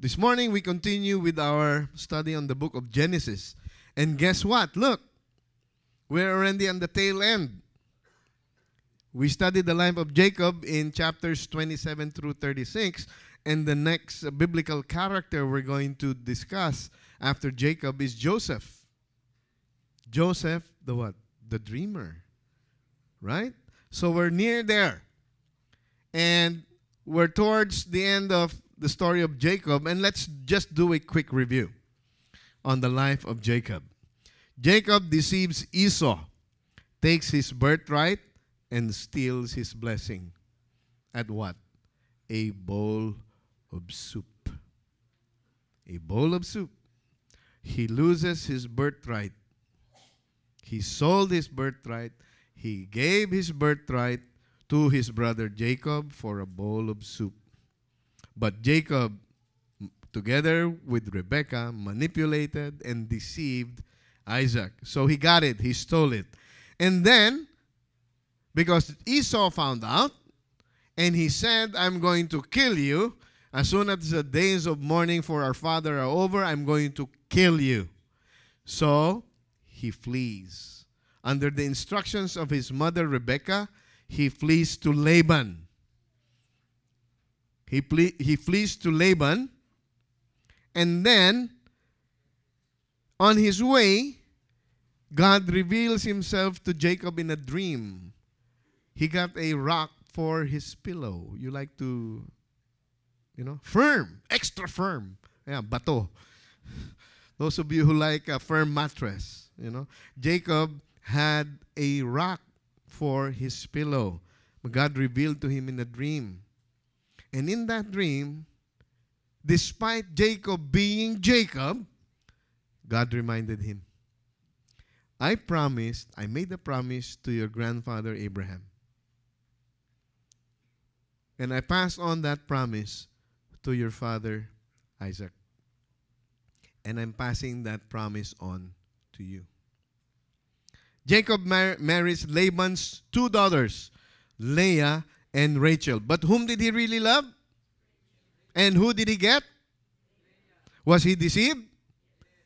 This morning we continue with our study on the book of Genesis. And guess what? Look, we're already on the tail end. We studied the life of Jacob in chapters 27 through 36. And the next biblical character we're going to discuss after Jacob is Joseph. Joseph, the what? The dreamer. Right? So we're near there. And we're towards the end of the story of Jacob. And let's just do a quick review on the life of Jacob. Jacob deceives Esau, takes his birthright, and steals his blessing. At what? A bowl of soup. A bowl of soup. He loses his birthright. He sold his birthright. He gave his birthright to his brother Jacob for a bowl of soup. But Jacob, together with Rebekah, manipulated and deceived Isaac. So he got it, he stole it. And then, because Esau found out, and he said, I'm going to kill you. As soon as the days of mourning for our father are over, I'm going to kill you. So he flees. Under the instructions of his mother Rebekah, he flees to Laban. He, ple- he flees to Laban, and then on his way, God reveals himself to Jacob in a dream. He got a rock for his pillow. You like to, you know, firm, extra firm. Yeah, bato. Those of you who like a firm mattress, you know, Jacob had a rock for his pillow. God revealed to him in a dream. And in that dream, despite Jacob being Jacob, God reminded him, I promised, I made a promise to your grandfather Abraham. And I passed on that promise to your father Isaac. And I'm passing that promise on to you. Jacob mar- marries Laban's two daughters, Leah and Rachel. But whom did he really love? And who did he get? Was he deceived?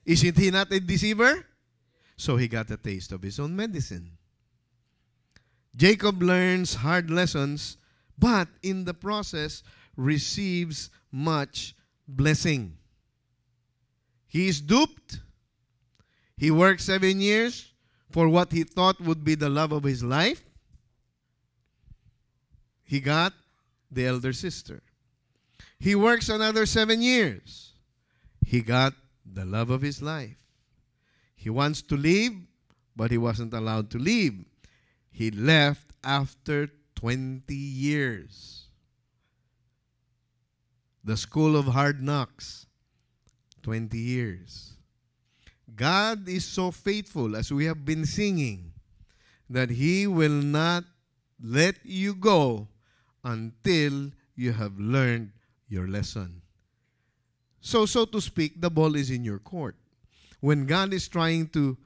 Isn't he not a deceiver? So he got a taste of his own medicine. Jacob learns hard lessons, but in the process receives much blessing. He is duped. He worked seven years for what he thought would be the love of his life. He got the elder sister. He works another seven years. He got the love of his life. He wants to leave, but he wasn't allowed to leave. He left after 20 years. The school of hard knocks, 20 years. God is so faithful, as we have been singing, that He will not let you go until you have learned your lesson. So, so to speak, the ball is in your court. When God is trying to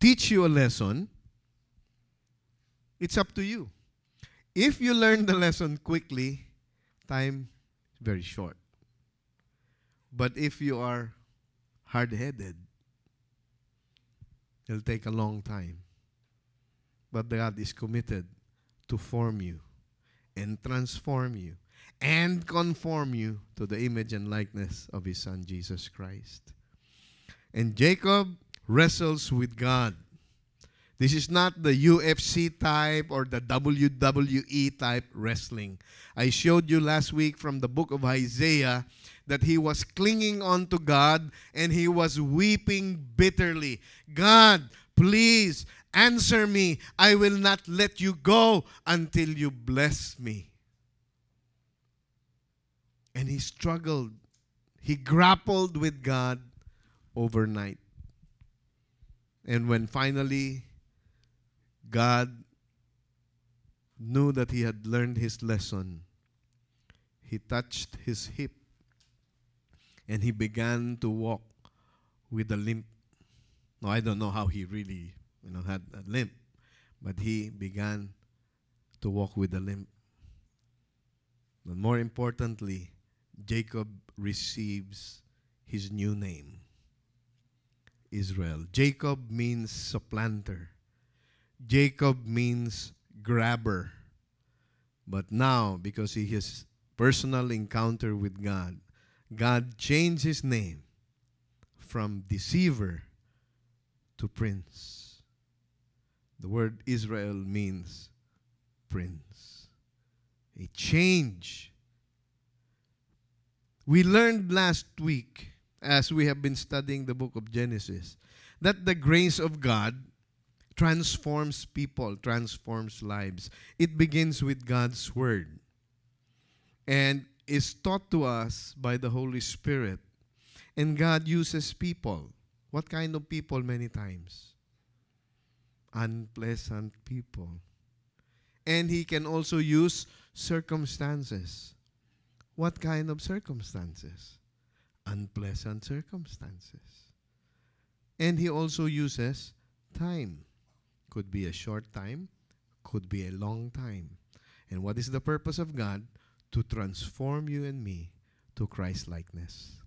teach you a lesson, it's up to you. If you learn the lesson quickly, time is very short. But if you are hard headed, it'll take a long time. But God is committed to form you and transform you and conform you to the image and likeness of his son Jesus Christ. And Jacob wrestles with God. This is not the UFC type or the WWE type wrestling. I showed you last week from the book of Isaiah that he was clinging on to God and he was weeping bitterly. God, please answer me. I will not let you go until you bless me. And he struggled. He grappled with God overnight. And when finally God knew that he had learned his lesson, he touched his hip and he began to walk with a limp. No, I don't know how he really you know, had a limp, but he began to walk with a limp. But more importantly, Jacob receives his new name, Israel. Jacob means supplanter. Jacob means grabber. But now, because he has personal encounter with God, God changed his name from deceiver to prince. The word Israel means prince. A change. We learned last week, as we have been studying the book of Genesis, that the grace of God transforms people, transforms lives. It begins with God's Word and is taught to us by the Holy Spirit. And God uses people. What kind of people many times? Unpleasant people. And He can also use circumstances. What kind of circumstances? Unpleasant circumstances. And He also uses time. Could be a short time, could be a long time. And what is the purpose of God? To transform you and me to Christ likeness.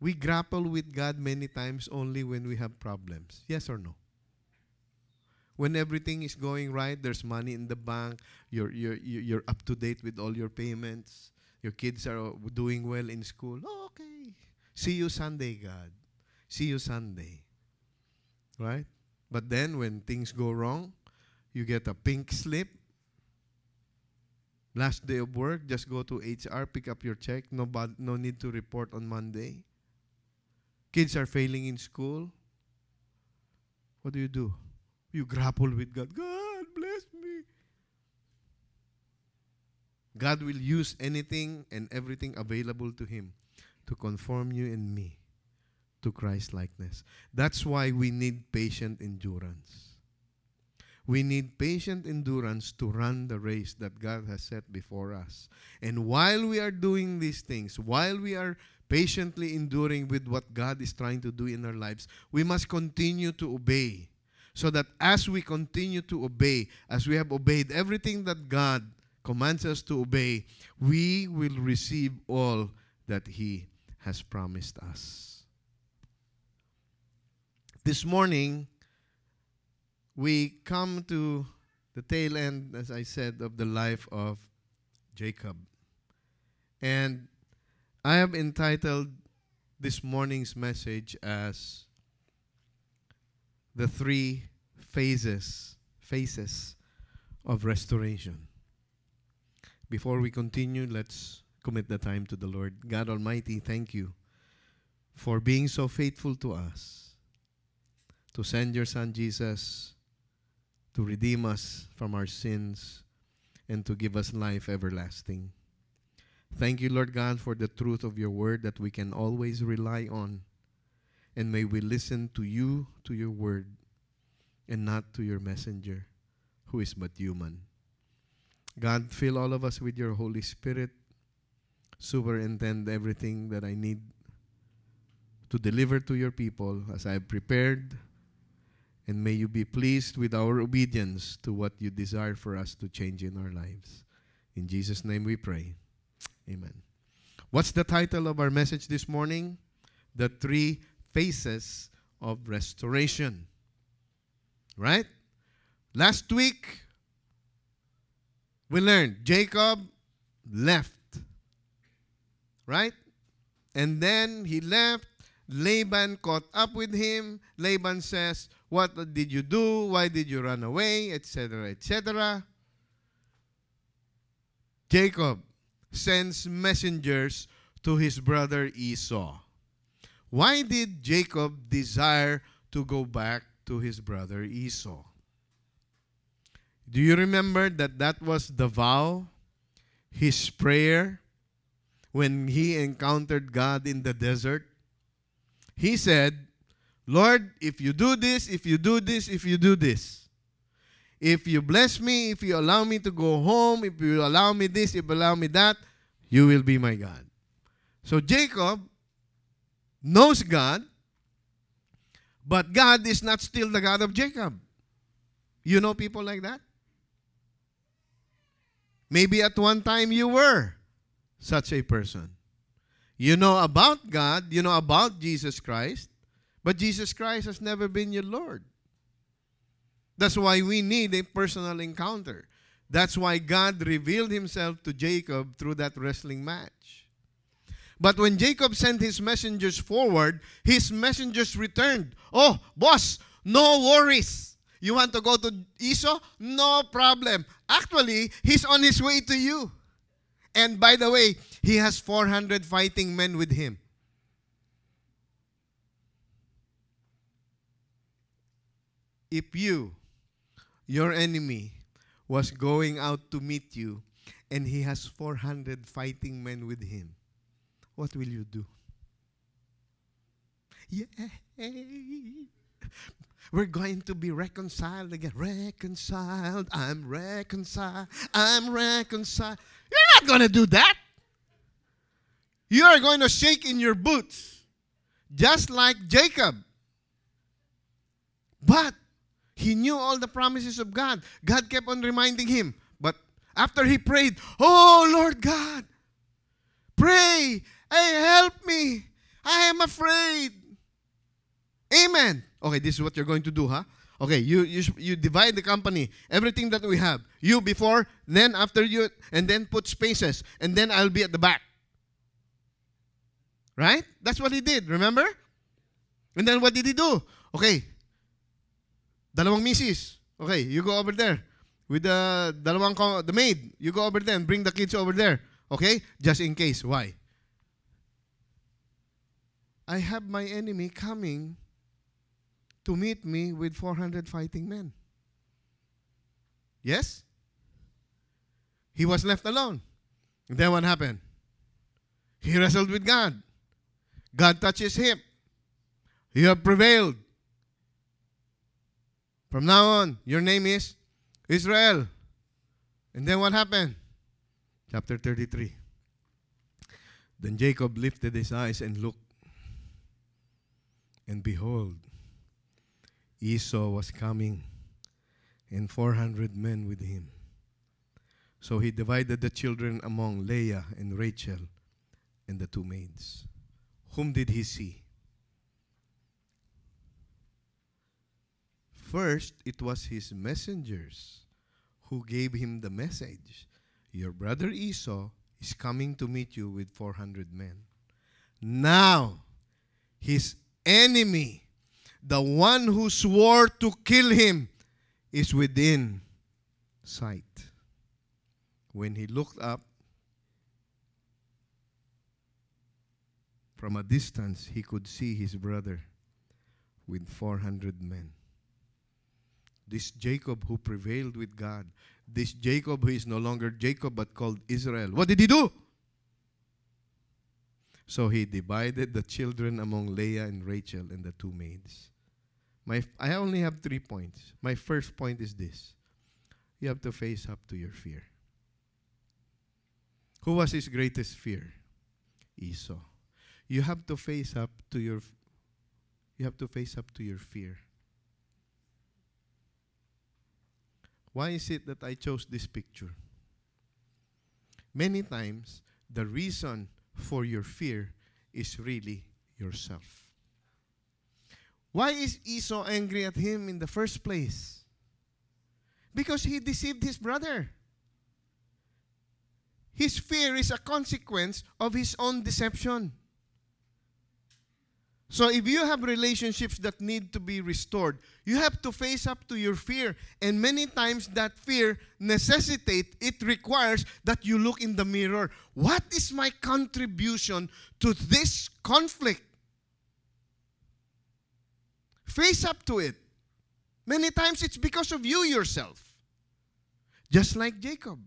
We grapple with God many times only when we have problems. Yes or no? When everything is going right, there's money in the bank, you're, you're, you're up to date with all your payments, your kids are doing well in school. Oh, okay. See you Sunday, God. See you Sunday. Right? But then when things go wrong, you get a pink slip. Last day of work, just go to HR, pick up your check. No, bod- no need to report on Monday. Kids are failing in school. What do you do? You grapple with God. God, bless me. God will use anything and everything available to Him to conform you and me to Christ likeness. That's why we need patient endurance. We need patient endurance to run the race that God has set before us. And while we are doing these things, while we are patiently enduring with what God is trying to do in our lives, we must continue to obey. So that as we continue to obey, as we have obeyed everything that God commands us to obey, we will receive all that He has promised us. This morning, we come to the tail end, as I said, of the life of Jacob. And I have entitled this morning's message as the three phases phases of restoration. Before we continue, let's commit the time to the Lord. God Almighty, thank you for being so faithful to us to send your Son Jesus to redeem us from our sins and to give us life everlasting. Thank you, Lord God, for the truth of your word that we can always rely on. And may we listen to you, to your word, and not to your messenger, who is but human. God, fill all of us with your Holy Spirit. Superintend everything that I need to deliver to your people as I have prepared and may you be pleased with our obedience to what you desire for us to change in our lives. In Jesus' name we pray. Amen. What's the title of our message this morning? The three faces of restoration. Right? Last week, we learned Jacob left. Right? And then he left. Laban caught up with him. Laban says, what did you do? Why did you run away? Etc. Etc. Jacob sends messengers to his brother Esau. Why did Jacob desire to go back to his brother Esau? Do you remember that that was the vow, his prayer, when he encountered God in the desert? He said, Lord, if you do this, if you do this, if you do this, if you bless me, if you allow me to go home, if you allow me this, if you allow me that, you will be my God. So Jacob knows God, but God is not still the God of Jacob. You know people like that? Maybe at one time you were such a person. You know about God, you know about Jesus Christ, but Jesus Christ has never been your Lord. That's why we need a personal encounter. That's why God revealed himself to Jacob through that wrestling match. But when Jacob sent his messengers forward, his messengers returned. Oh, boss, no worries. You want to go to Esau? No problem. Actually, he's on his way to you. And by the way, he has 400 fighting men with him. If you, your enemy, was going out to meet you and he has 400 fighting men with him, what will you do? Yay! We're going to be reconciled again. Reconciled. I'm reconciled. I'm reconciled. You're not going to do that. You are going to shake in your boots, just like Jacob. But he knew all the promises of God. God kept on reminding him. But after he prayed, Oh Lord God, pray, hey, help me. I am afraid. Amen. Okay, this is what you're going to do, huh? Okay, you, you, you divide the company, everything that we have. You before, then after you, and then put spaces, and then I'll be at the back. Right? That's what he did, remember? And then what did he do? Okay, dalawang misis. Okay, you go over there. With the dalawang, the maid, you go over there and bring the kids over there. Okay? Just in case. Why? I have my enemy coming to meet me with 400 fighting men. Yes? He was left alone. And then what happened? He wrestled with God. God touched his hip. You have prevailed. From now on, your name is Israel. And then what happened? Chapter 33. Then Jacob lifted his eyes and looked. And behold, Esau was coming, and 400 men with him. So he divided the children among Leah and Rachel and the two maids. Whom did he see? First, it was his messengers who gave him the message Your brother Esau is coming to meet you with 400 men. Now, his enemy, the one who swore to kill him, is within sight. When he looked up from a distance, he could see his brother with 400 men. This Jacob who prevailed with God, this Jacob who is no longer Jacob but called Israel. What did he do? So he divided the children among Leah and Rachel and the two maids. My, I only have three points. My first point is this you have to face up to your fear. Who was his greatest fear? Esau. You have to face up to your you have to face up to your fear. Why is it that I chose this picture? Many times the reason for your fear is really yourself. Why is Esau angry at him in the first place? Because he deceived his brother. His fear is a consequence of his own deception. So if you have relationships that need to be restored, you have to face up to your fear. And many times that fear necessitate, it requires that you look in the mirror. What is my contribution to this conflict? Face up to it. Many times it's because of you yourself. Just like Jacob.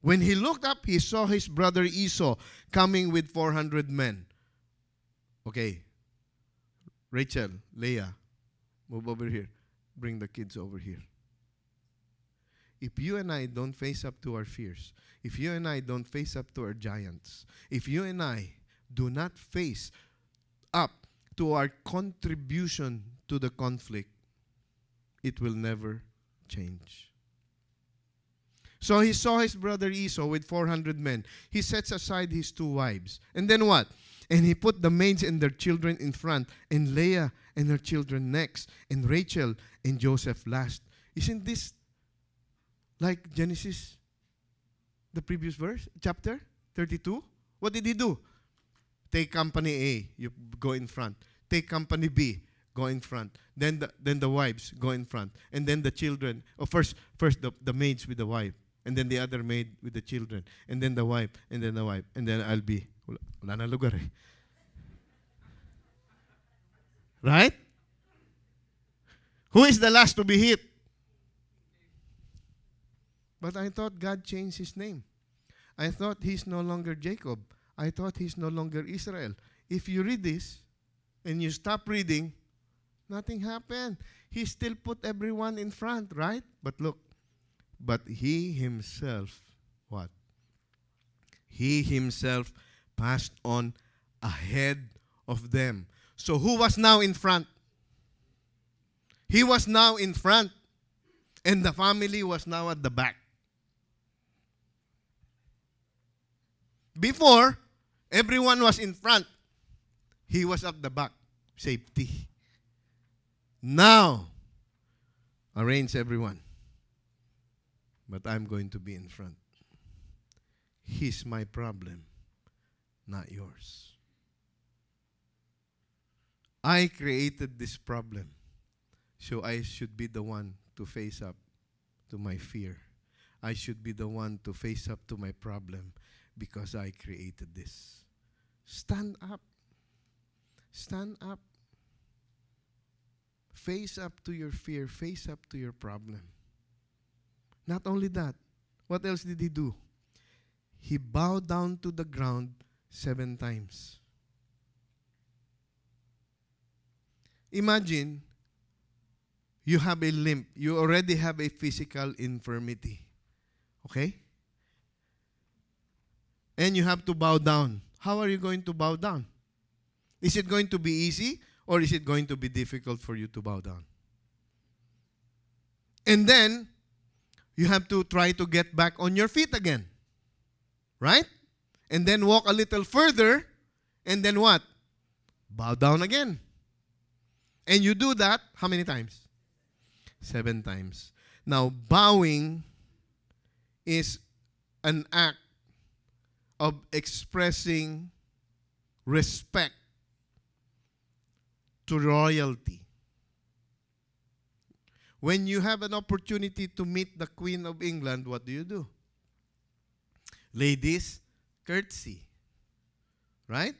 When he looked up, he saw his brother Esau coming with 400 men. Okay, Rachel, Leah, move over here. Bring the kids over here. If you and I don't face up to our fears, if you and I don't face up to our giants, if you and I do not face up to our contribution to the conflict, it will never change. So he saw his brother Esau with 400 men. He sets aside his two wives. And then what? And he put the maids and their children in front, and Leah and her children next, and Rachel and Joseph last. Isn't this like Genesis, the previous verse, chapter 32? What did he do? Take company A, you go in front. Take company B, go in front. Then the, then the wives go in front. And then the children. Oh, first, first the, the maids with the wife. And then the other maid with the children. And then the wife. And then the wife. And then I'll be. Wala na lugar eh. Right? Who is the last to be hit? But I thought God changed his name. I thought he's no longer Jacob. I thought he's no longer Israel. If you read this and you stop reading, nothing happened. He still put everyone in front, right? But look, but he himself, what? He himself passed on ahead of them. So who was now in front? He was now in front, and the family was now at the back. Before, everyone was in front. He was at the back. Safety. Now, arrange everyone. But I'm going to be in front. He's my problem, not yours. I created this problem, so I should be the one to face up to my fear. I should be the one to face up to my problem because I created this. Stand up. Stand up. Face up to your fear, face up to your problem. Not only that, what else did he do? He bowed down to the ground seven times. Imagine you have a limp, you already have a physical infirmity. Okay? And you have to bow down. How are you going to bow down? Is it going to be easy or is it going to be difficult for you to bow down? And then you have to try to get back on your feet again. Right? And then walk a little further and then what? Bow down again. And you do that how many times? Seven times. Now, bowing is an act of expressing respect to royalty. When you have an opportunity to meet the Queen of England, what do you do? Ladies, curtsy. Right?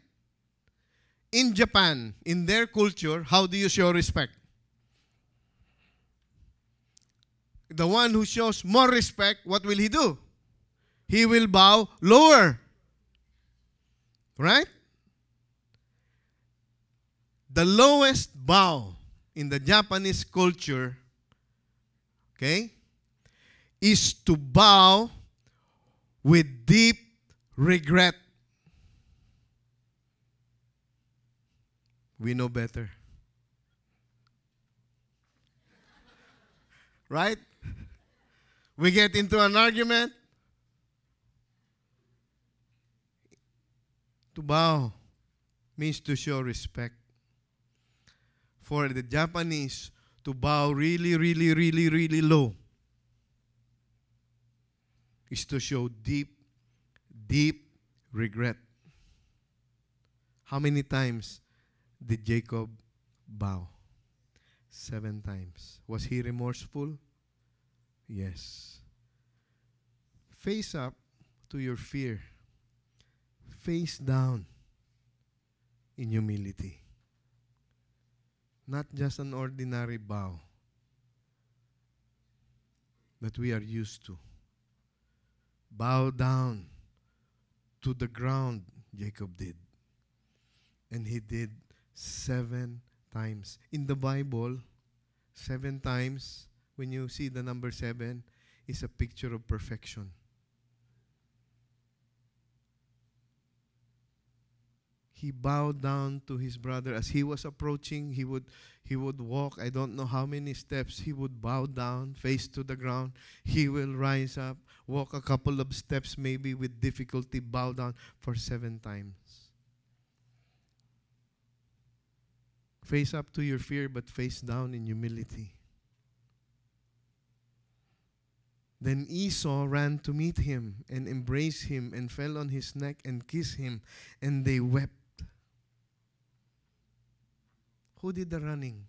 In Japan, in their culture, how do you show respect? The one who shows more respect, what will he do? He will bow lower. Right? The lowest bow in the Japanese culture, okay, is to bow with deep regret. We know better. Right? We get into an argument. To bow means to show respect. For the Japanese, to bow really, really, really, really low is to show deep, deep regret. How many times did Jacob bow? Seven times. Was he remorseful? Yes. Face up to your fear. Face down in humility. Not just an ordinary bow that we are used to. Bow down to the ground, Jacob did. And he did seven times. In the Bible, seven times, when you see the number seven, is a picture of perfection. He bowed down to his brother. As he was approaching he would he would walk. I don't know how many steps he would bow down face to the ground. He will rise up walk a couple of steps maybe with difficulty bow down for seven times. Face up to your fear but face down in humility. Then Esau ran to meet him and embraced him and fell on his neck and kissed him, and they wept. Who did the running?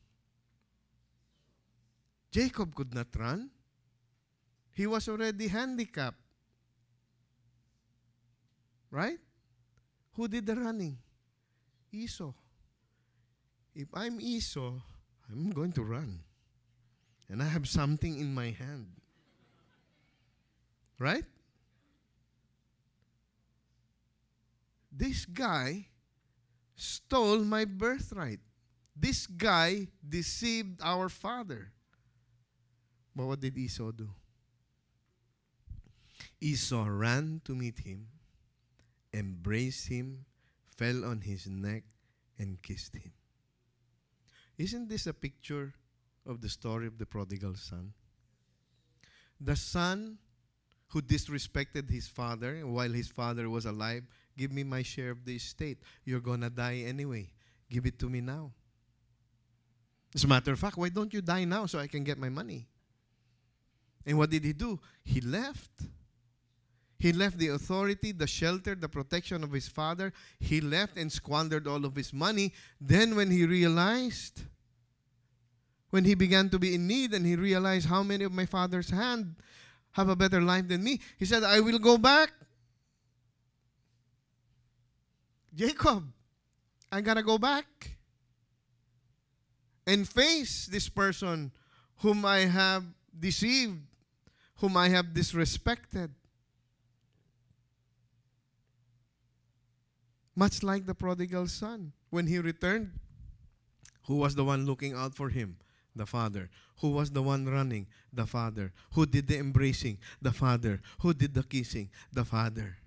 Jacob could not run. He was already handicapped. Right? Who did the running? Esau. If I'm Esau, I'm going to run. And I have something in my hand. Right? This guy stole my birthright. This guy deceived our father. But what did Esau do? Esau ran to meet him, embraced him, fell on his neck, and kissed him. Isn't this a picture of the story of the prodigal son? The son who disrespected his father while his father was alive, give me my share of the estate. You're going to die anyway. Give it to me now. As a matter of fact, why don't you die now so I can get my money? And what did he do? He left. He left the authority, the shelter, the protection of his father. He left and squandered all of his money. Then, when he realized, when he began to be in need and he realized how many of my father's hand have a better life than me, he said, I will go back. Jacob, I gotta go back and face this person whom I have deceived, whom I have disrespected. Much like the prodigal son, when he returned, who was the one looking out for him? The father. Who was the one running? The father. Who did the embracing? The father. Who did the kissing? The father.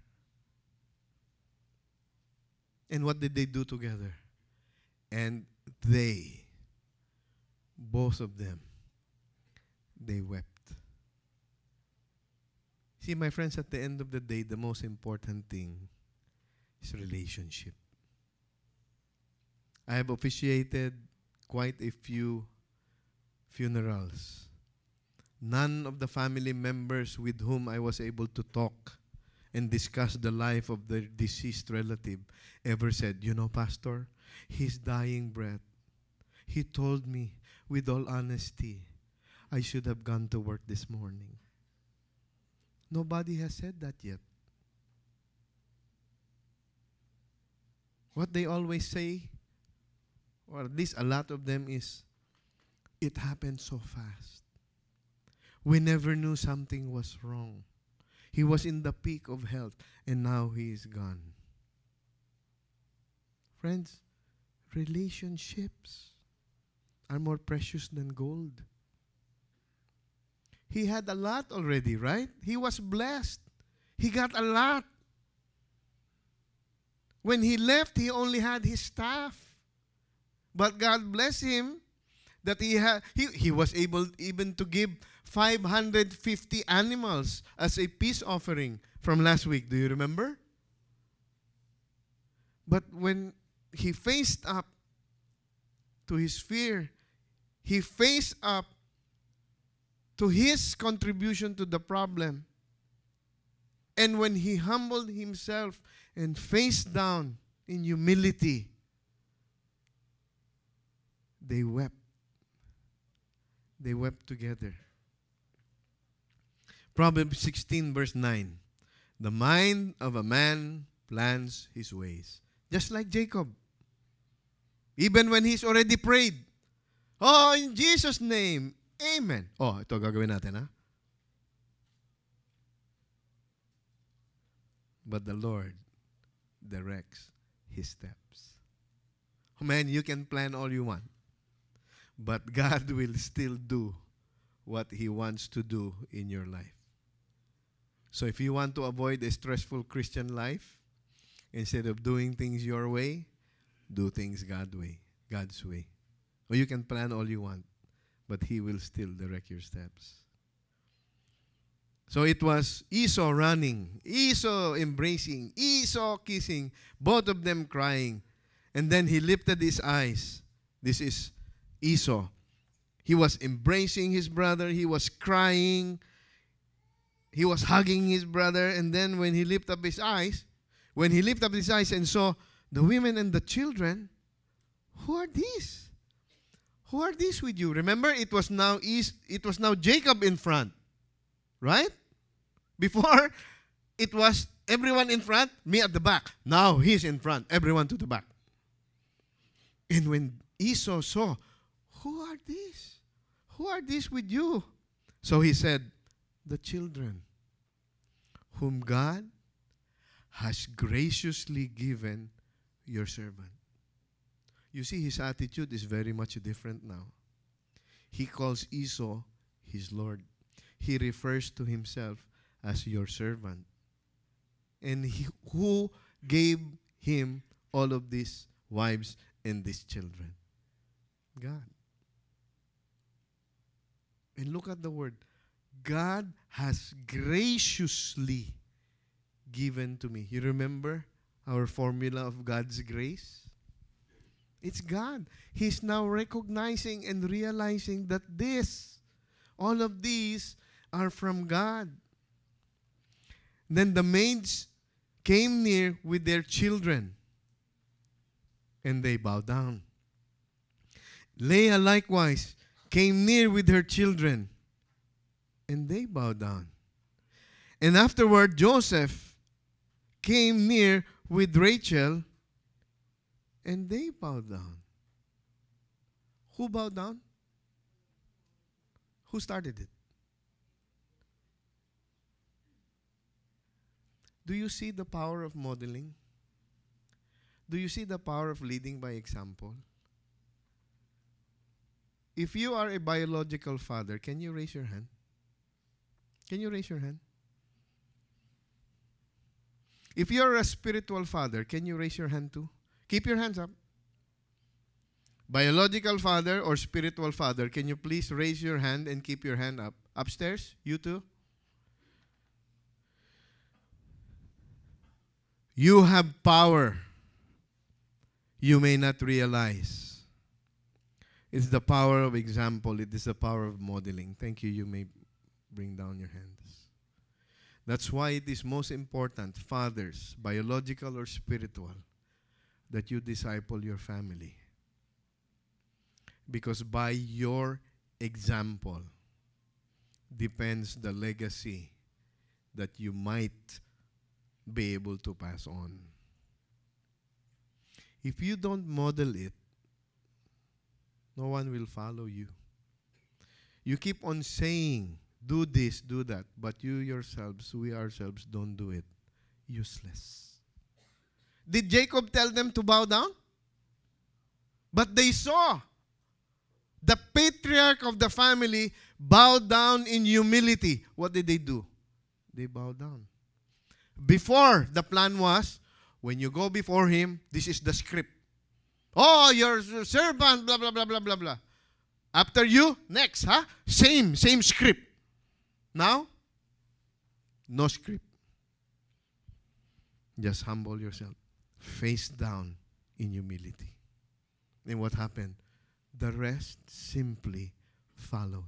And what did they do together? And they, both of them, they wept. See, my friends, at the end of the day, the most important thing is relationship. I have officiated quite a few funerals. None of the family members with whom I was able to talk and discuss the life of the deceased relative ever said, You know, Pastor, his dying breath, he told me with all honesty, I should have gone to work this morning. Nobody has said that yet. What they always say, or at least a lot of them, is it happened so fast. We never knew something was wrong. He was in the peak of health, and now he is gone. Friends, relationships are more precious than gold. He had a lot already, right? He was blessed. He got a lot. When he left, he only had his staff. But God bless him that he had he, he was able even to give 550 animals as a peace offering from last week. Do you remember? But when he faced up to his fear, he faced up to his contribution to the problem. And when he humbled himself and faced down in humility, they wept. They wept together. Proverbs 16, verse 9. The mind of a man plans his ways. Just like Jacob. Even when he's already prayed. Oh, in Jesus' name. Amen. Oh, ito gagawin natin, ha? But the Lord directs his steps. Man, you can plan all you want. But God will still do what He wants to do in your life. So if you want to avoid a stressful Christian life, instead of doing things your way, do things God way, God's way. Or you can plan all you want, but He will still direct your steps. So it was Esau running, Esau embracing, Esau kissing, both of them crying. And then he lifted his eyes. This is Esau. He was embracing his brother, he was crying, he was hugging his brother. And then when he lifted up his eyes, when he lifted up his eyes and saw the women and the children, who are these? Who are these with you? Remember, it was now East, it was now Jacob in front, right? Before, it was everyone in front, me at the back. Now he's in front, everyone to the back. And when Esau saw, who are these? Who are these with you? So he said, the children whom God has graciously given your servant. You see, his attitude is very much different now. He calls Esau his Lord. He refers to himself as your servant. And he, who gave him all of these wives and these children? God. And look at the word God has graciously given to me. You remember our formula of God's grace? It's God. He's now recognizing and realizing that this, all of these, are from God. Then the maids came near with their children, and they bowed down. Leah likewise came near with her children, and they bowed down. And afterward, Joseph came near with Rachel, and they bowed down. Who bowed down? Who started it? Do you see the power of modeling? Do you see the power of leading by example? If you are a biological father, can you raise your hand? Can you raise your hand? If you're a spiritual father, can you raise your hand too? Keep your hands up. Biological father or spiritual father, can you please raise your hand and keep your hand up? Upstairs, you too? You have power you may not realize. It's the power of example, it is the power of modeling. Thank you. You may bring down your hands. That's why it is most important, fathers, biological or spiritual, that you disciple your family. Because by your example depends the legacy that you might be able to pass on. If you don't model it, no one will follow you. You keep on saying, do this, do that, but you yourselves, we ourselves, don't do it. Useless. Did Jacob tell them to bow down? But they saw the patriarch of the family bow down in humility. What did they do? They bowed down. Before, the plan was when you go before him, this is the script. Oh, your servant, blah, blah, blah, blah, blah, blah. After you, next, huh? Same, same script. Now, no script. Just humble yourself. Face down in humility. And what happened? The rest simply followed.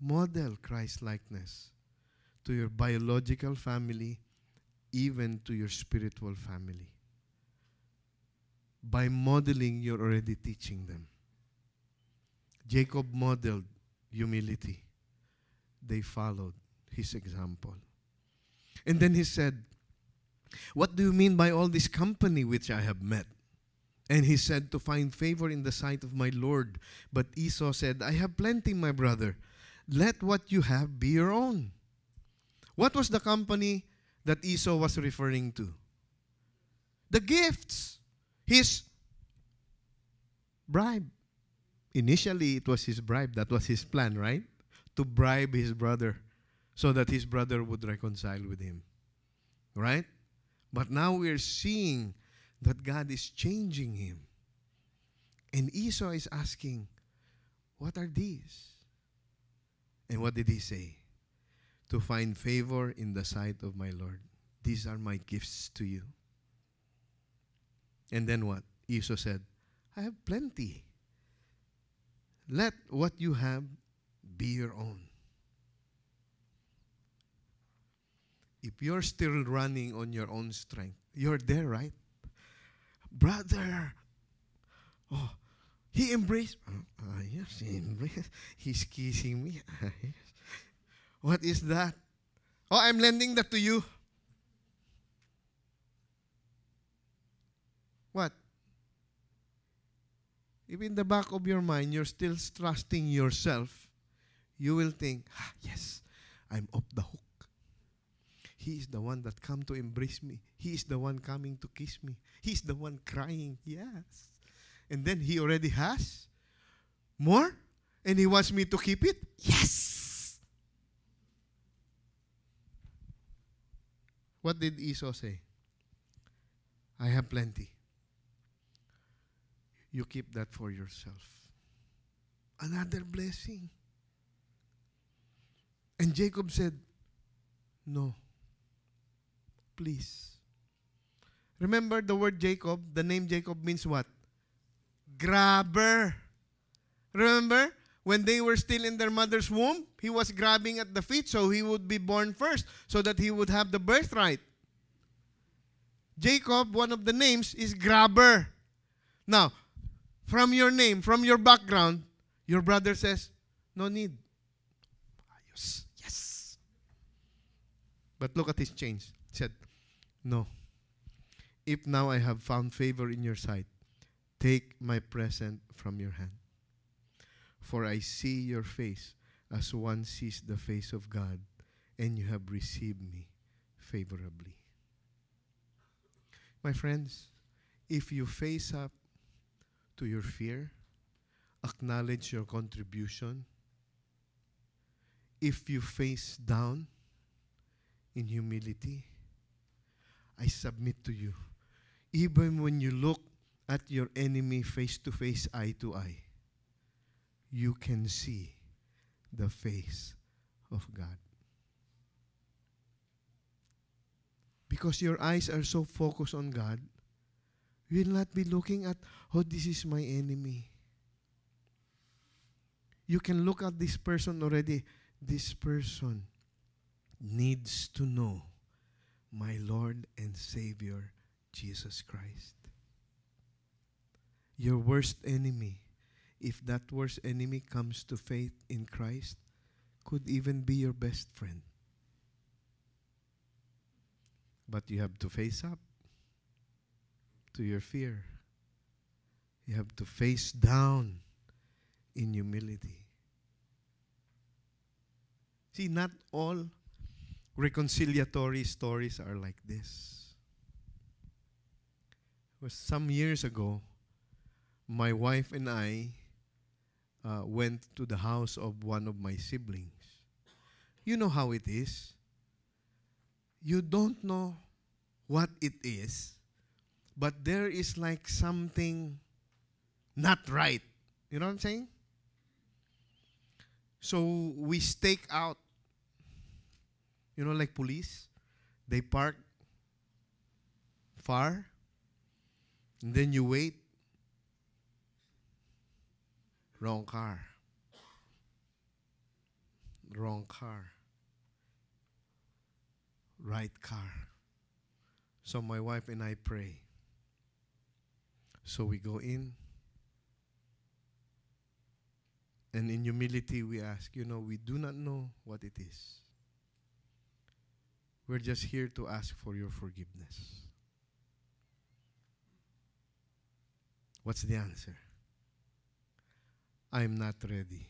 Model Christ likeness to your biological family, even to your spiritual family. By modeling, you're already teaching them. Jacob modeled humility. They followed his example. And then he said, What do you mean by all this company which I have met? And he said, To find favor in the sight of my Lord. But Esau said, I have plenty, my brother. Let what you have be your own. What was the company that Esau was referring to? The gifts. His bribe. Initially, it was his bribe. That was his plan, right? To bribe his brother so that his brother would reconcile with him. Right? But now we're seeing that God is changing him. And Esau is asking, What are these? And what did he say? To find favor in the sight of my Lord. These are my gifts to you. And then what? Esau said, I have plenty. Let what you have be your own. If you're still running on your own strength, you're there, right? Brother, oh, he embraced. Uh, yes, he embraced. He's kissing me. what is that? Oh, I'm lending that to you. What? If in the back of your mind you're still trusting yourself, you will think, ah, yes, I'm off the hook. He is the one that come to embrace me. He is the one coming to kiss me. He's the one crying. Yes. And then he already has more and he wants me to keep it. Yes. What did Esau say? I have plenty. You keep that for yourself. Another blessing. And Jacob said, No. Please. Remember the word Jacob? The name Jacob means what? Grabber. Remember? When they were still in their mother's womb, he was grabbing at the feet so he would be born first, so that he would have the birthright. Jacob, one of the names, is grabber. Now, from your name, from your background, your brother says, No need. Ayos. Yes. But look at his change. He said, No. If now I have found favor in your sight, take my present from your hand. For I see your face as one sees the face of God, and you have received me favorably. My friends, if you face up to your fear, acknowledge your contribution. If you face down in humility, I submit to you. Even when you look at your enemy face to face, eye to eye, you can see the face of God. Because your eyes are so focused on God, you will not be looking at, oh, this is my enemy. You can look at this person already. This person needs to know my Lord and Savior, Jesus Christ. Your worst enemy, if that worst enemy comes to faith in Christ, could even be your best friend. But you have to face up to your fear. You have to face down in humility. See, not all reconciliatory stories are like this. Was some years ago, my wife and I uh, went to the house of one of my siblings. You know how it is. You don't know what it is, but there is like something not right. You know what I'm saying? So we stake out, you know, like police, they park far, and then you wait. Wrong car. Wrong car. Right car. So my wife and I pray. So we go in. And in humility, we ask, you know, we do not know what it is. We're just here to ask for your forgiveness. What's the answer? I'm not ready.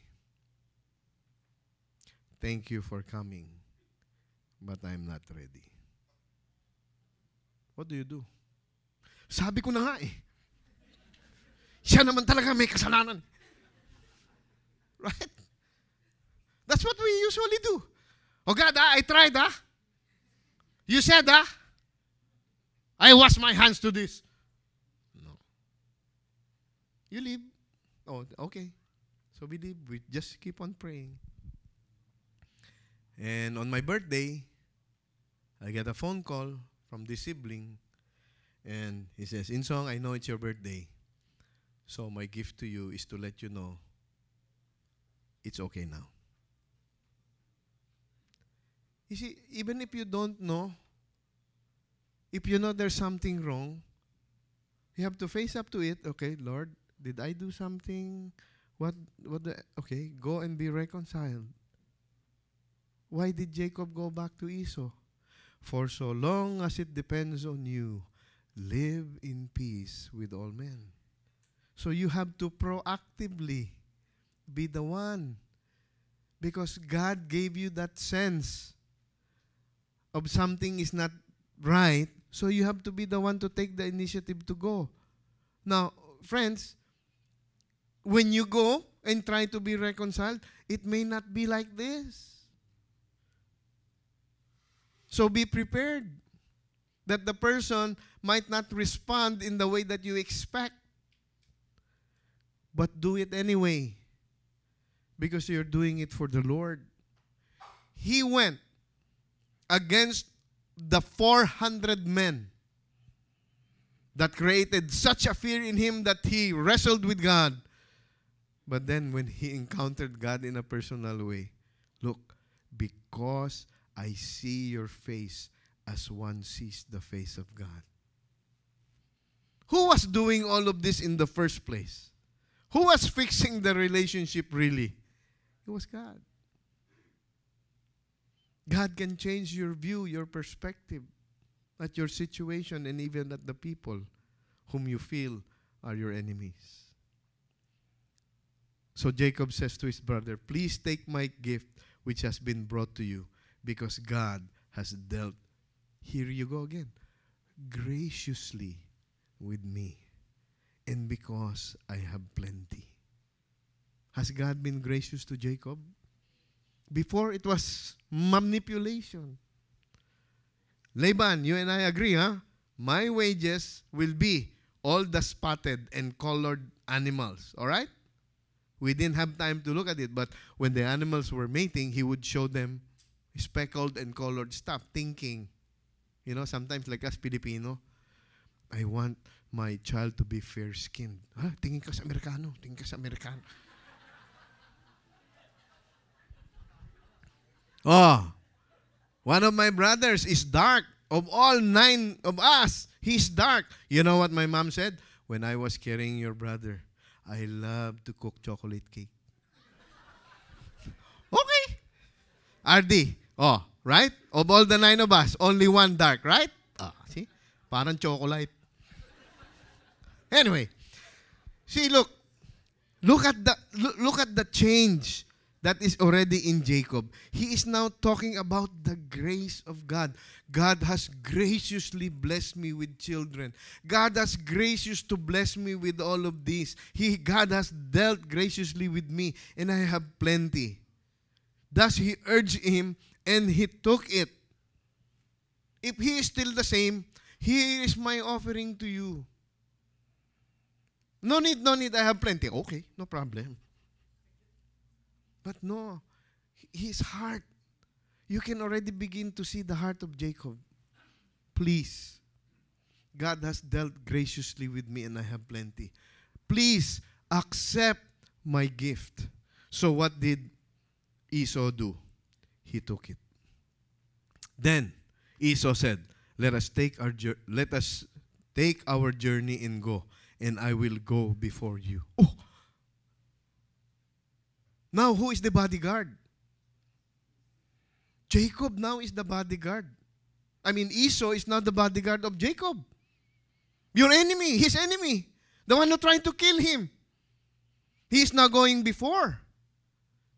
Thank you for coming, but I'm not ready. What do you do? Sabi ko na nga eh. Siya naman talaga may kasalanan. Right? That's what we usually do. Oh God, I tried, ah. You said, ah. I wash my hands to this. No. You leave. Oh, okay. So we leave. We just keep on praying. And on my birthday, I get a phone call from this sibling. And he says, In song, I know it's your birthday. So my gift to you is to let you know it's okay now. You see, even if you don't know, if you know there's something wrong, you have to face up to it. Okay, Lord, did I do something? What? What? The, okay, go and be reconciled. Why did Jacob go back to Esau? For so long as it depends on you, live in peace with all men. So you have to proactively be the one. Because God gave you that sense of something is not right. So you have to be the one to take the initiative to go. Now, friends, when you go and try to be reconciled, it may not be like this. So be prepared that the person might not respond in the way that you expect. But do it anyway because you're doing it for the Lord. He went against the 400 men that created such a fear in him that he wrestled with God. But then when he encountered God in a personal way, look, because I see your face as one sees the face of God. Who was doing all of this in the first place? Who was fixing the relationship really? It was God. God can change your view, your perspective at your situation and even at the people whom you feel are your enemies. So Jacob says to his brother, Please take my gift which has been brought to you, because God has dealt, here you go again, graciously with me, and because I have plenty. Has God been gracious to Jacob? Before it was manipulation. Laban, you and I agree, huh? My wages will be all the spotted and colored animals. All right? We didn't have time to look at it, but when the animals were mating, he would show them speckled and colored stuff, thinking, you know, sometimes like us Filipino, I want my child to be fair-skinned. Ha? Tingin ka sa Amerikano. Tingin ka sa. Oh, one of my brothers is dark. Of all nine of us, he's dark. You know what my mom said? When I was carrying your brother, I love to cook chocolate cake. okay. RD, oh, right? Of all the nine of us, only one dark, right? Ah, see? Parang chocolate. Anyway, see, look, look at the look, look at the change that is already in Jacob. He is now talking about the grace of God. God has graciously blessed me with children. God has gracious to bless me with all of this. He God has dealt graciously with me and I have plenty. Thus he urged him and he took it. If he is still the same, here is my offering to you. No need, no need, I have plenty. Okay, no problem. But no, his heart, you can already begin to see the heart of Jacob. Please, God has dealt graciously with me and I have plenty. Please accept my gift. So what did Esau do? He took it. Then Esau said, "Let us take our let us take our journey and go, and I will go before you." Oh, now, who is the bodyguard? Jacob now is the bodyguard. I mean, Esau is not the bodyguard of Jacob. Your enemy, his enemy, the one who tried to kill him. He is now going before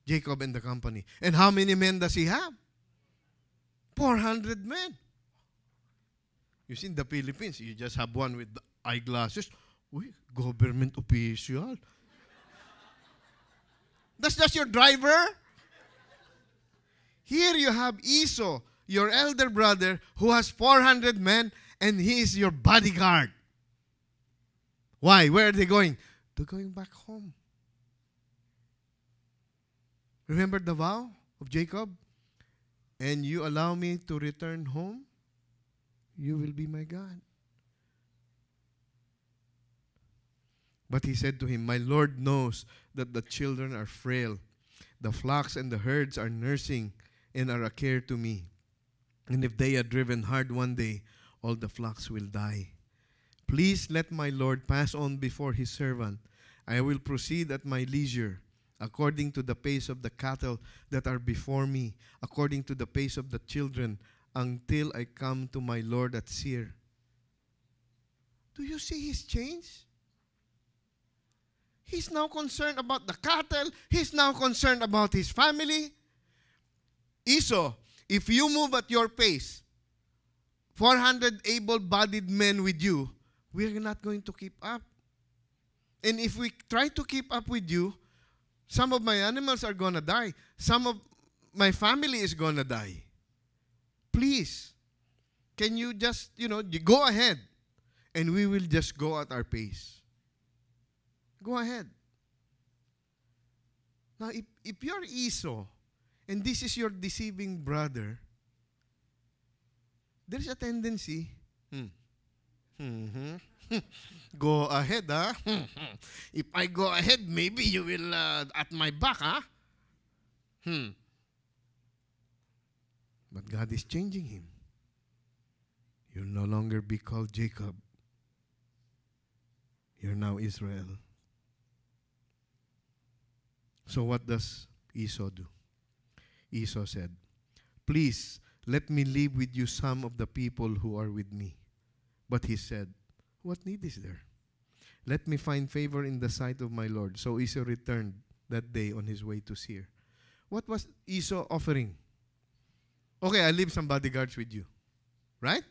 Jacob and the company. And how many men does he have? 400 men. You see, in the Philippines, you just have one with eyeglasses. Uy, government official. That's just your driver. Here you have Esau, your elder brother, who has 400 men, and he is your bodyguard. Why? Where are they going? They're going back home. Remember the vow of Jacob? And you allow me to return home, you will be my God. But he said to him, My Lord knows that the children are frail. The flocks and the herds are nursing and are a care to me. And if they are driven hard one day, all the flocks will die. Please let my Lord pass on before his servant. I will proceed at my leisure, according to the pace of the cattle that are before me, according to the pace of the children, until I come to my Lord at Seir. Do you see his change? He's now concerned about the cattle. He's now concerned about his family. Esau, if you move at your pace, 400 able bodied men with you, we're not going to keep up. And if we try to keep up with you, some of my animals are going to die. Some of my family is going to die. Please, can you just, you know, go ahead and we will just go at our pace. Go ahead. Now, if, if you're Esau and this is your deceiving brother, there's a tendency, hmm, mm-hmm. go ahead, huh? if I go ahead, maybe you will uh, at my back, huh? Hmm. But God is changing him. You'll no longer be called Jacob. You're now Israel. So what does Esau do? Esau said, Please let me leave with you some of the people who are with me. But he said, What need is there? Let me find favor in the sight of my Lord. So Esau returned that day on his way to Seir. What was Esau offering? Okay, I leave some bodyguards with you. Right?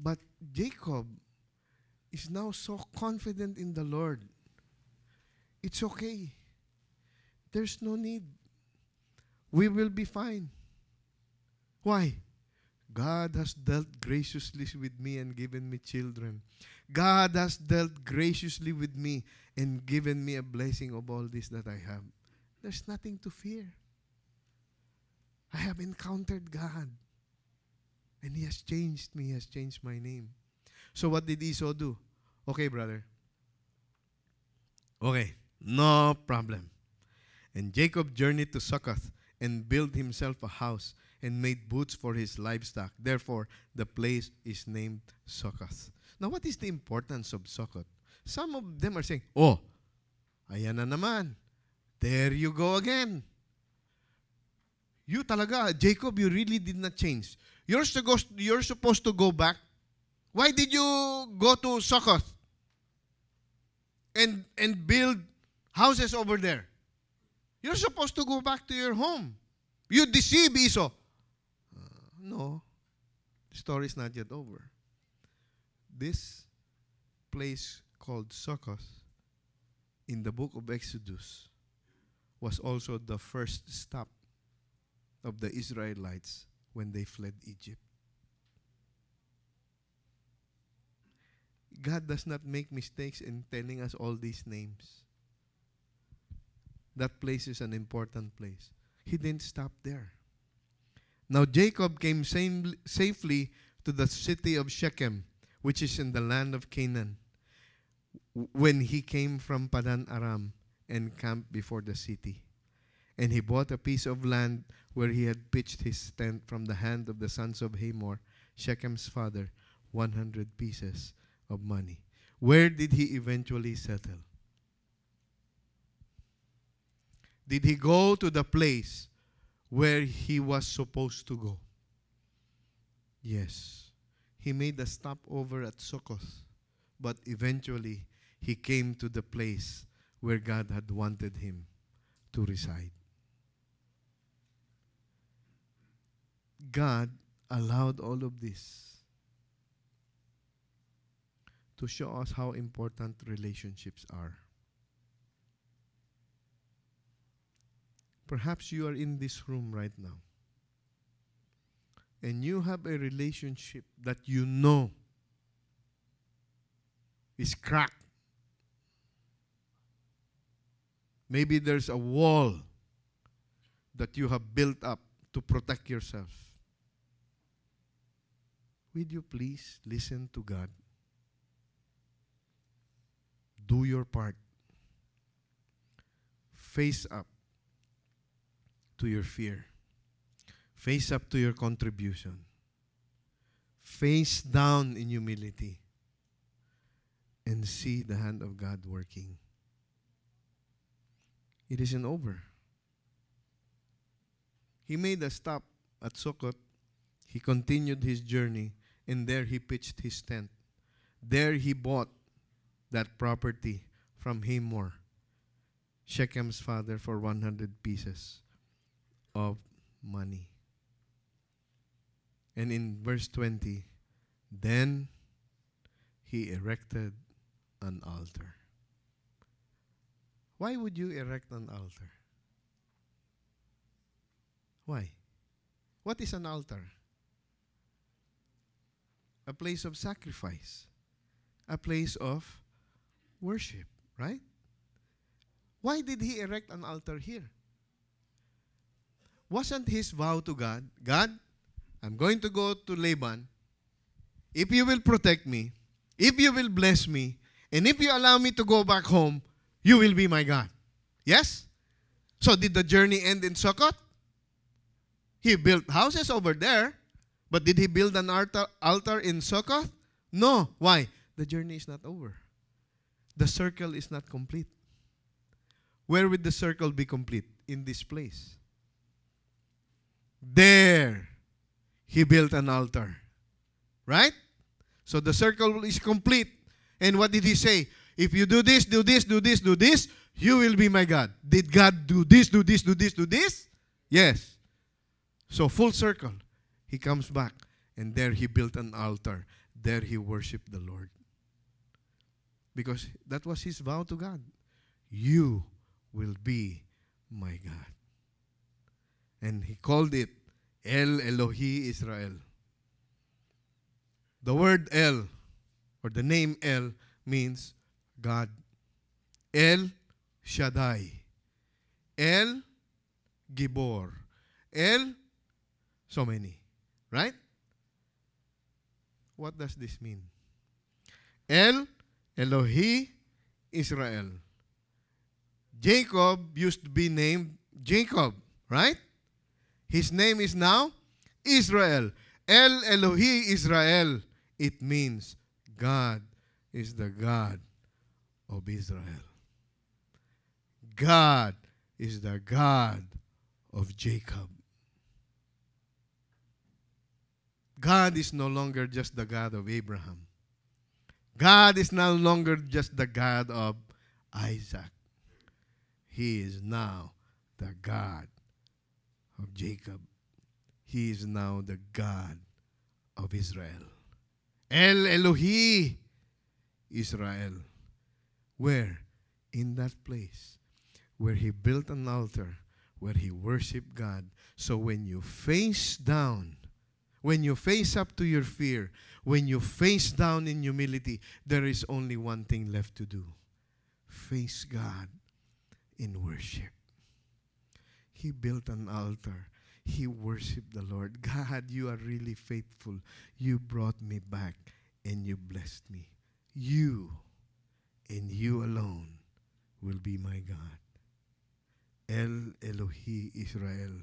But Jacob is now so confident in the Lord. It's okay. There's no need. We will be fine. Why? God has dealt graciously with me and given me children. God has dealt graciously with me and given me a blessing of all this that I have. There's nothing to fear. I have encountered God. And He has changed me, He has changed my name. So what did Esau do? Okay, brother. Okay, no problem. And Jacob journeyed to Succoth and built himself a house and made booths for his livestock. Therefore, the place is named Succoth. Now, what is the importance of Succoth? Some of them are saying, Oh, ayan na naman. There you go again. You talaga, Jacob, you really did not change. You're, supposed, you're supposed to go back. Why did you go to Succoth and, and build houses over there? You're supposed to go back to your home. You deceive Esau. Uh, no, the story is not yet over. This place called Succoth in the book of Exodus was also the first stop of the Israelites when they fled Egypt. God does not make mistakes in telling us all these names. That place is an important place. He didn't stop there. Now Jacob came same, safely to the city of Shechem, which is in the land of Canaan, when he came from Padan Aram and camped before the city. And he bought a piece of land where he had pitched his tent from the hand of the sons of Hamor, Shechem's father, 100 pieces of money. Where did he eventually settle? Did he go to the place where he was supposed to go? Yes. He made a stopover at Succoth, but eventually he came to the place where God had wanted him to reside. God allowed all of this to show us how important relationships are. Perhaps you are in this room right now and you have a relationship that you know is cracked, Maybe there's a wall that you have built up to protect yourself. Will you please listen to God? Do your part. Face up to your fear. Face up to your contribution. Face down in humility. And see the hand of God working. It isn't over. He made a stop at Sukkot. He continued his journey, and there he pitched his tent. There he bought that property from Hamor, Shechem's father, for 100 pieces of money. And in verse 20, then he erected an altar. Why would you erect an altar? Why? What is an altar? A place of sacrifice, a place of worship, right? Why did he erect an altar here? Wasn't his vow to God, God, I'm going to go to Laban. If you will protect me, if you will bless me, and if you allow me to go back home, you will be my God. Yes? So did the journey end in Sukkot? He built houses over there, but did he build an altar, in Sukkot? No. Why? The journey is not over. The circle is not complete. Where would the circle be complete? In this place. There, he built an altar. Right? So the circle is complete. And what did he say? If you do this, do this, do this, do this, you will be my God. Did God do this, do this, do this, do this? Yes. So full circle. He comes back. And there he built an altar. There he worshiped the Lord. Because that was his vow to God. You will be my God. And he called it El Elohi Israel. The word El, or the name El, means God. El Shaddai. El Gibor. El, so many. Right? What does this mean? El Elohi Israel. Jacob used to be named Jacob, right? His name is now Israel. El Elohi Israel. It means God is the God of Israel. God is the God of Jacob. God is no longer just the God of Abraham. God is no longer just the God of Isaac. He is now the God of Jacob. He is now the God of Israel. El Elohi Israel. Where? In that place where he built an altar, where he worshiped God. So when you face down, when you face up to your fear, when you face down in humility, there is only one thing left to do face God in worship. He built an altar. He worshiped the Lord. God, you are really faithful. You brought me back and you blessed me. You and you alone will be my God. El Elohi Israel.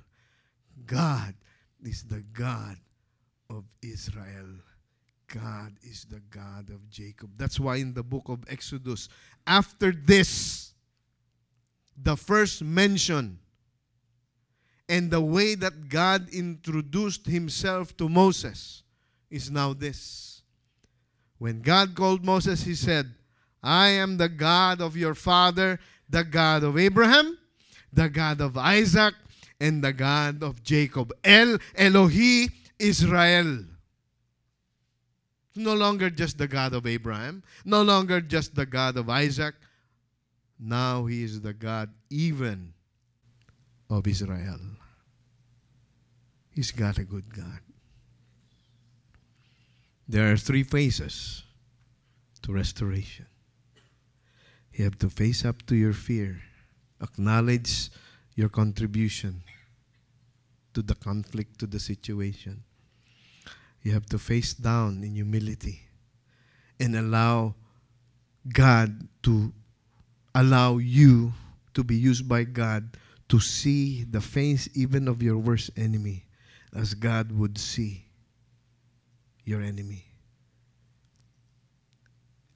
God is the God of Israel. God is the God of Jacob. That's why in the book of Exodus, after this, the first mention and the way that God introduced himself to Moses is now this. When God called Moses, he said, I am the God of your father, the God of Abraham, the God of Isaac, and the God of Jacob. El Elohi Israel. No longer just the God of Abraham, no longer just the God of Isaac. Now he is the God even of Israel. He's got a good God. There are three faces to restoration. You have to face up to your fear. Acknowledge your contribution to the conflict, to the situation. You have to face down in humility and allow God to allow you to be used by God to see the face even of your worst enemy as God would see your enemy.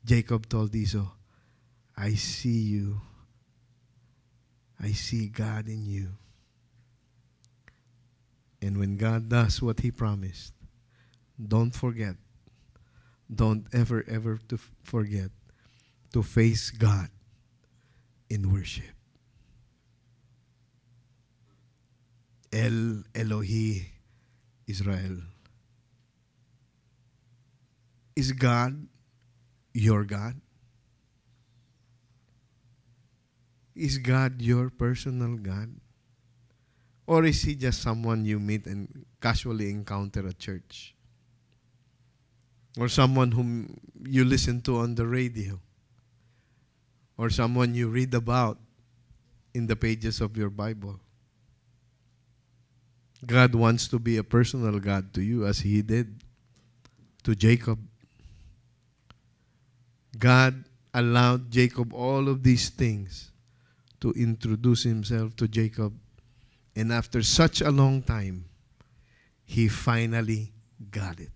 Jacob told Esau, I see you. I see God in you. And when God does what He promised, don't forget, don't ever, ever to forget to face God in worship. El Elohi Israel. Is God your God? Is God your personal God? Or is He just someone you meet and casually encounter at church? Or someone whom you listen to on the radio? Or someone you read about in the pages of your Bible? God wants to be a personal God to you as He did to Jacob. God allowed Jacob all of these things to introduce Himself to Jacob. And after such a long time, he finally got it.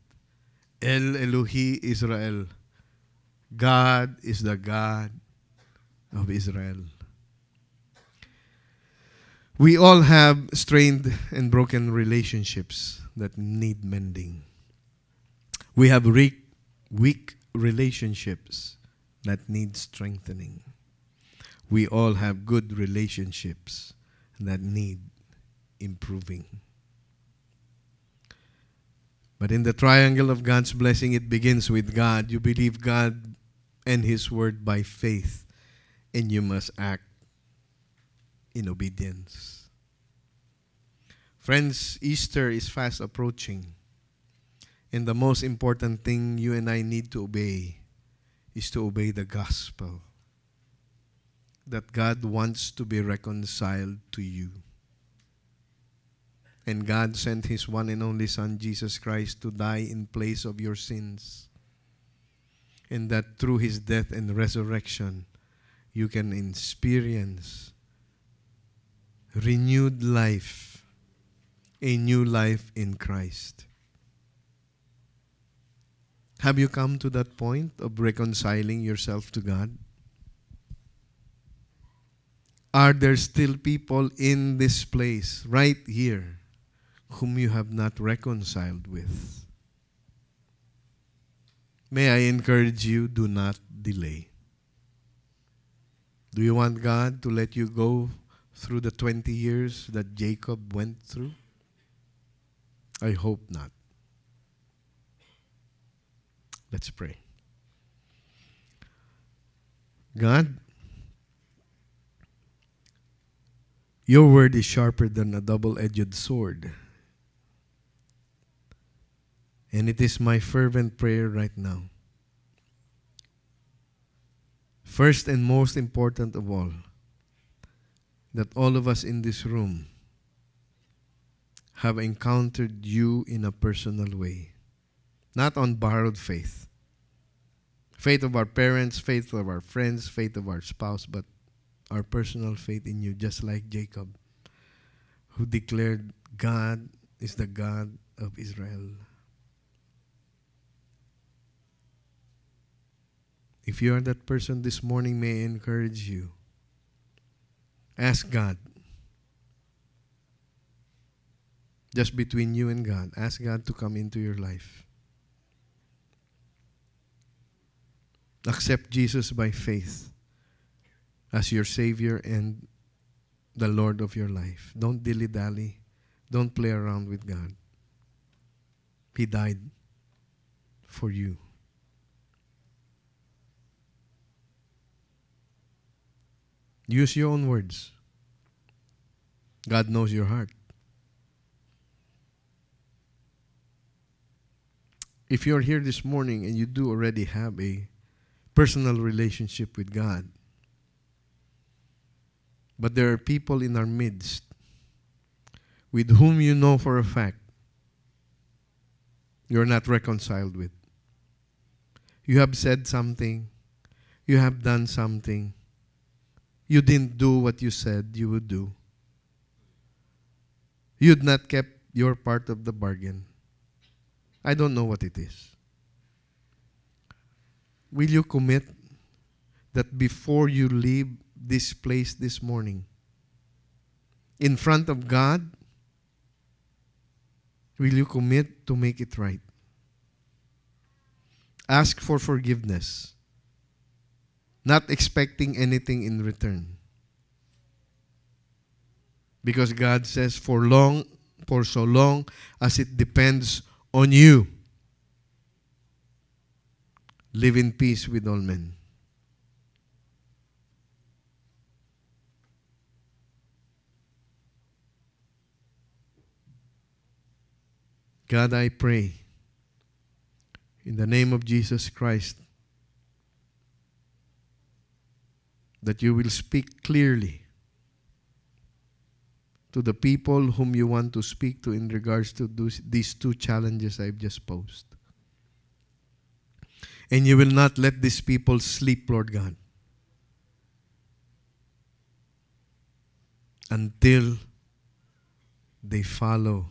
El Elohi Israel. God is the God of Israel. We all have strained and broken relationships that need mending. We have weak, weak relationships that need strengthening. We all have good relationships that need improving. But in the triangle of God's blessing, it begins with God. You believe God and His Word by faith, and you must act in obedience. Friends, Easter is fast approaching. And the most important thing you and I need to obey is to obey the gospel that God wants to be reconciled to you. And God sent His one and only Son, Jesus Christ, to die in place of your sins. And that through His death and resurrection, you can experience renewed life, a new life in Christ. Have you come to that point of reconciling yourself to God? Are there still people in this place, right here, whom you have not reconciled with? May I encourage you, do not delay. Do you want God to let you go through the 20 years that Jacob went through? I hope not. Let's pray. God, your word is sharper than a double edged sword. And it is my fervent prayer right now. First and most important of all, that all of us in this room have encountered you in a personal way, not on borrowed faith. Faith of our parents, faith of our friends, faith of our spouse, but our personal faith in you, just like Jacob, who declared God is the God of Israel. If you are that person this morning, may I encourage you. Ask God. Just between you and God. Ask God to come into your life. Accept Jesus by faith as your Savior and the Lord of your life. Don't dilly dally. Don't play around with God. He died for you. Use your own words. God knows your heart. If you're here this morning and you do already have a personal relationship with God, But there are people in our midst with whom you know for a fact you're not reconciled with. You have said something, you have done something, you didn't do what you said you would do. You'd not kept your part of the bargain. I don't know what it is. Will you commit that before you leave this place this morning, in front of God, will you commit to make it right? Ask for forgiveness, not expecting anything in return. Because God says, for long, for so long as it depends on you, live in peace with all men. God, I pray in the name of Jesus Christ that you will speak clearly to the people whom you want to speak to in regards to these two challenges I've just posed. And you will not let these people sleep, Lord God, until they follow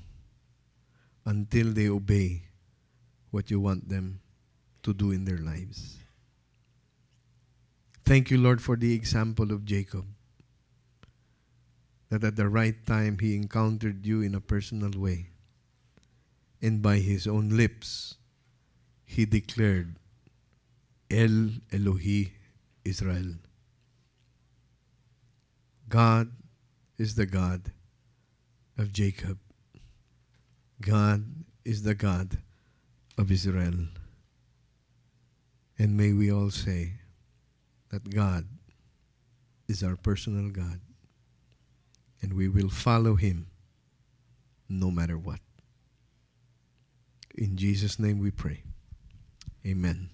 until they obey what you want them to do in their lives. Thank you, Lord, for the example of Jacob. That at the right time he encountered you in a personal way. And by his own lips, he declared, El Elohi Israel. God is the God of Jacob. God is the God of Israel. And may we all say that God is our personal God. And we will follow him no matter what. In Jesus' name we pray. Amen.